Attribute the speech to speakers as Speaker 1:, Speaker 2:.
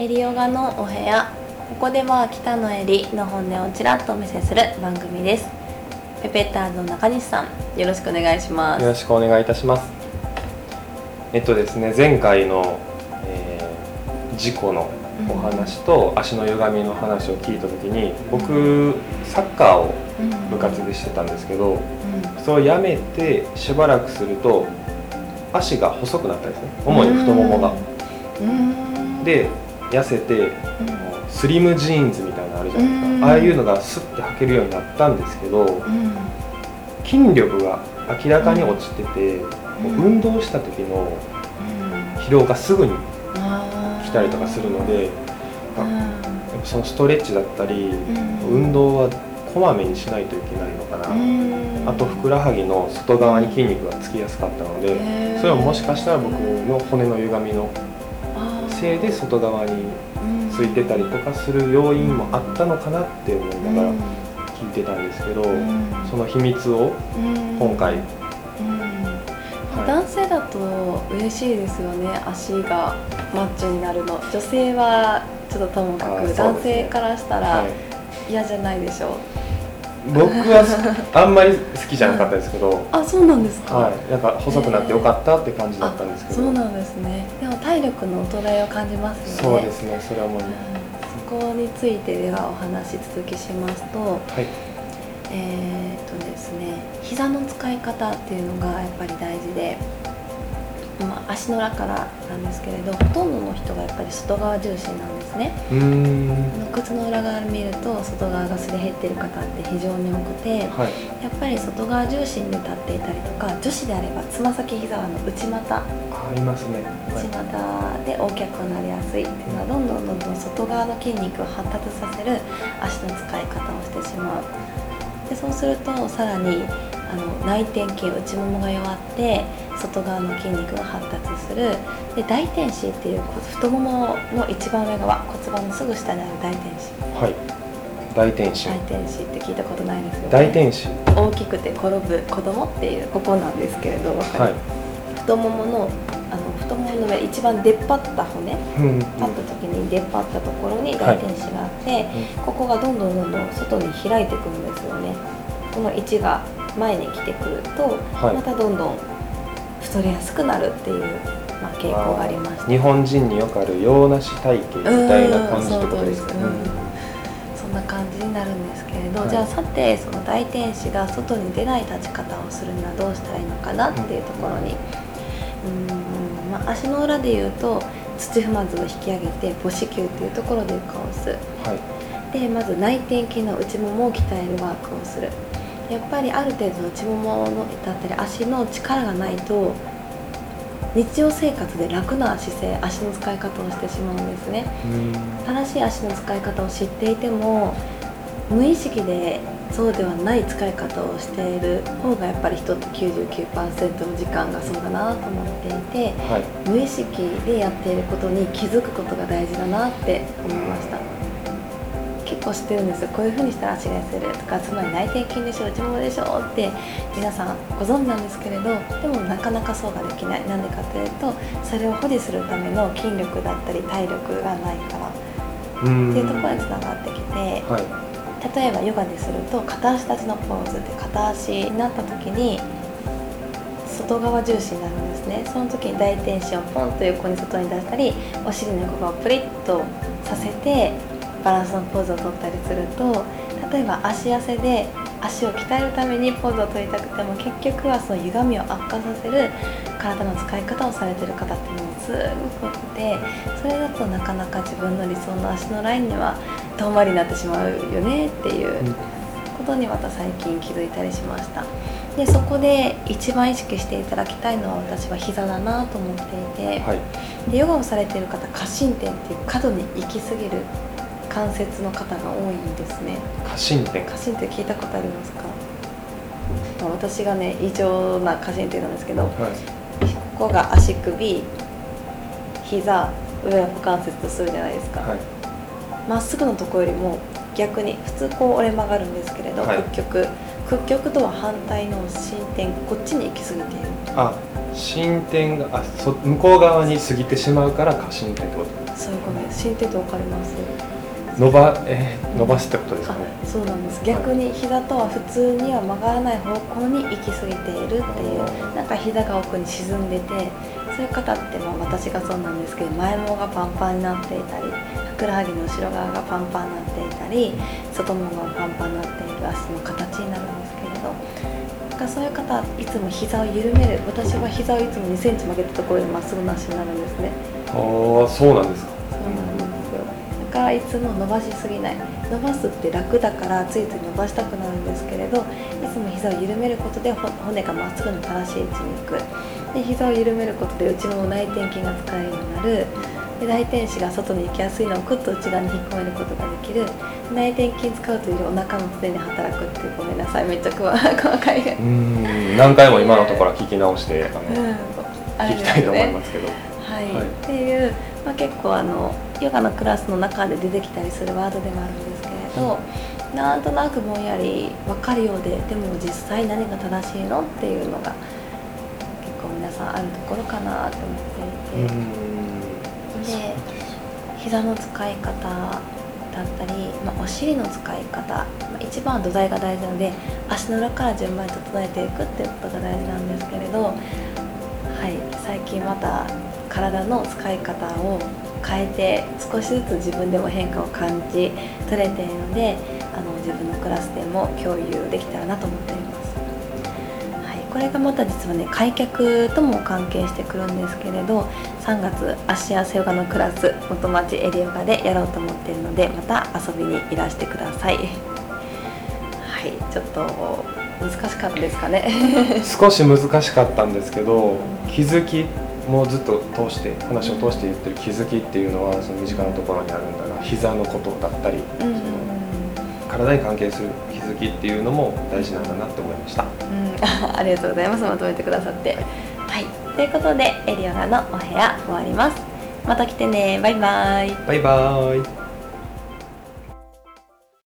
Speaker 1: エリヨガのお部屋。ここでは北のエリの本音をちらっとお見せする番組です。ペペッターズの中西さんよろしくお願いします。
Speaker 2: よろしくお願いいたします。えっとですね前回の、えー事故のお話と足の歪みの話を聞いた時に僕サッカーを部活でしてたんですけどそれをやめてしばらくすると足が細くなったんですね。主に太ももが。
Speaker 1: うん。
Speaker 2: で痩せてスリムジーンズみたいなのあるじゃないです
Speaker 1: うん。
Speaker 2: かああいうのがスッて履けるようになったんですけど
Speaker 1: うん
Speaker 2: 筋力が明らかに落ちてて、運動した時の
Speaker 1: うん。
Speaker 2: 疲労がすぐに来たりとかするのであ
Speaker 1: うん。
Speaker 2: そのストレッチだったり、
Speaker 1: ん。
Speaker 2: 運動はこまめにしないといけないのかな、
Speaker 1: うん。
Speaker 2: あとふくらはぎの外側に筋肉がつきやすかったので、それはもしかしたら僕の骨の歪みの
Speaker 1: あー
Speaker 2: せいで外側に
Speaker 1: うん
Speaker 2: ついてたりとかする要因もあったのかなって思いながら
Speaker 1: うん。
Speaker 2: 聞いてたんですけど、
Speaker 1: うん。
Speaker 2: その秘密を
Speaker 1: うん。
Speaker 2: 今回、
Speaker 1: うん。
Speaker 2: はい。
Speaker 1: 男性だと嬉しいですよね。足がマッチョになるの。女性はちょっとともかく、
Speaker 2: ね。
Speaker 1: 男性からしたら
Speaker 2: はい。
Speaker 1: 嫌じゃないでしょう、
Speaker 2: 僕はあんまり好きじゃなかったですけど、
Speaker 1: あそうなんですか、
Speaker 2: はい、なんか細くなってよかったって感じだったんですけど、
Speaker 1: そうなんですね。でも体力の衰えを感じますよね。
Speaker 2: そうですね。それはもう、
Speaker 1: うんそこについてではお話し続きしますと
Speaker 2: はい。
Speaker 1: えーっとですね膝の使い方っていうのがやっぱり大事で、まあ、足の裏からなんですけれどほとんどの人がやっぱり外側重心なんですね。靴の裏側を見ると外側がすり減ってる方って非常に多くて
Speaker 2: はい。
Speaker 1: やっぱり外側重心で立っていたりとか女子であればつま先膝の内股
Speaker 2: あいますね、は
Speaker 1: 内
Speaker 2: い、
Speaker 1: 股で大きくなりやすいっていうのはどんどんどんどん外側の筋肉を発達させる足の使い方をしてしまう。でそうするとさらにあの内転筋内ももが弱って外側の筋肉が発達する。で大転子っていうこ太ももの一番上側骨盤のすぐ下にある大転子
Speaker 2: はい、大天使。
Speaker 1: 大転子って聞いたことないですよね。
Speaker 2: 大天使。
Speaker 1: 大きくて転ぶ子供っていうここなんですけれど
Speaker 2: はい。
Speaker 1: る、太もものあの太ももの上一番出っ張った骨。
Speaker 2: うん
Speaker 1: 立った時に出っ張ったところに大天使があって、ここがどんどんどんどん外に開いてくるんですよね。この位置が前に来てくると、
Speaker 2: はい。
Speaker 1: またどんどん太りやすくなるっていう、まあ、傾向がありまして。
Speaker 2: 日本人によくある洋梨体型みたいな感じってことですかね。
Speaker 1: うんそんな感じになるんですけれど、
Speaker 2: はい。
Speaker 1: じゃあさてその大天使が外に出ない立ち方をするにはどうしたらいいのかなっていうところに、うんまあ、足の裏でいうと土踏まずを引き上げて母子球っていうところで床を押す
Speaker 2: はい。
Speaker 1: でまず内転筋の内ももを鍛えるワークをするやっぱりある程度内もものだったり足の力がないと日常生活で楽な姿勢足の使い方をしてしまうんですね。
Speaker 2: うん。
Speaker 1: 正しい足の使い方を知っていても無意識でそうではない使い方をしている方がやっぱり人って99%の時間がそうだなと思っていて
Speaker 2: はい。
Speaker 1: 無意識でやっていることに気づくことが大事だなって思いました結構知ってるんです。よこういう風にしたら足が痩せるとかつまり内転筋でしょ内ももでしょって皆さんご存知なんですけれどでもなかなかそうができない。なんでかというとそれを保持するための筋力だったり体力がないから。
Speaker 2: うん。
Speaker 1: っていうところにつながってきて
Speaker 2: はい。
Speaker 1: 例えばヨガですると片足立ちのポーズで片足になった時に外側重心になるんですね。その時に大転子をポンと横に外に出したりお尻の横側をプリッとさせてバランスのポーズを取ったりすると例えば足痩せで足を鍛えるためにポーズを取りたくても結局はその歪みを悪化させる体の使い方をされてる方っていうのもすごく多くてそれだとなかなか自分の理想の足のラインには遠回りになってしまうよねっていうことにまた最近気づいたりしました。でそこで一番意識していただきたいのは私は膝だなと思っていて、
Speaker 2: はい。
Speaker 1: でヨガをされている方過伸点っていう過度に行き過ぎる関節の方が多いんですね。
Speaker 2: 過伸点。
Speaker 1: 過伸点聞いたことありますか、まあ私がね異常な過伸点なんですけど
Speaker 2: はい。
Speaker 1: ここが足首膝上股関節とするじゃないですか、
Speaker 2: はい。
Speaker 1: まっすぐのところよりも逆に普通こう折れ曲がるんですけれど、
Speaker 2: はい。
Speaker 1: 屈曲。屈曲とは反対の進展こっちに行き過ぎている。
Speaker 2: あ進展があそ向こう側に過ぎてしまうから過進展ってこと？
Speaker 1: そういうことです。進展ってわかります？
Speaker 2: 伸ば,、えー伸ばすってことですかね。
Speaker 1: あそうなんです。逆に膝とは普通には曲がらない方向に行き過ぎているっていうなんか膝が奥に沈んでてそういう方ってまあ私がそうなんですけど前ももがパンパンになっていたりふくらはぎの後ろ側がパンパンになっていたり外ももがパンパンになっている足の形になるんですけれどなんかそういう方いつも膝を緩める私は膝をいつも2センチ曲げたところでまっすぐな足になるんですね。
Speaker 2: ああそうなんです
Speaker 1: だからいつも伸ばしすぎない。伸ばすって楽だからついつい伸ばしたくなるんですけれどいつも膝を緩めることでほ骨がまっすぐの正しい位置に行く。で膝を緩めることで内もも内転筋が使えるようになる。で内転子が外に行きやすいのをクッと内側に引っ込めることができる。内転筋使うというよりお腹も常に働くっていうごめんなさい。めっちゃ細細かい、
Speaker 2: うーん。何回も今のところは聞き直してあの、
Speaker 1: うん、
Speaker 2: 聞きたいと思い
Speaker 1: ね
Speaker 2: ますけど。
Speaker 1: はい、
Speaker 2: はい。
Speaker 1: っていう、まあ、結構あのヨガのクラスの中で出てきたりするワードでもあるんですけれど、なんとなくぼんやり分かるようででも実際何が正しいのっていうのが結構皆さんあるところかなと思っていて、で膝の使い方だったり、まあ、お尻の使い方、まあ、一番は土台が大事なので足の裏から順番に整えていくっていうことが大事なんですけれど、はい、最近また体の使い方を変えて少しずつ自分でも変化を感じ取れているのであの自分のクラスでも共有できたらなと思っています。はい、これがまた実はね開脚とも関係してくるんですけれど3月足やヨガのクラス元町エリヨガでやろうと思っているのでまた遊びにいらしてくださいはいちょっと難しかったですかね
Speaker 2: 少し難しかったんですけど気づきもうずっと通して話を通して言ってる気づきっていうのはその身近なところにあるんだな膝のことだったり、
Speaker 1: うん。うん
Speaker 2: 体に関係する気づきっていうのも大事なんだなって思いました。
Speaker 1: うん、ありがとうございます。まとめてくださって。はい。ということでエリオラのお部屋終わります。また来てね。バイバイ。
Speaker 2: バイバーイ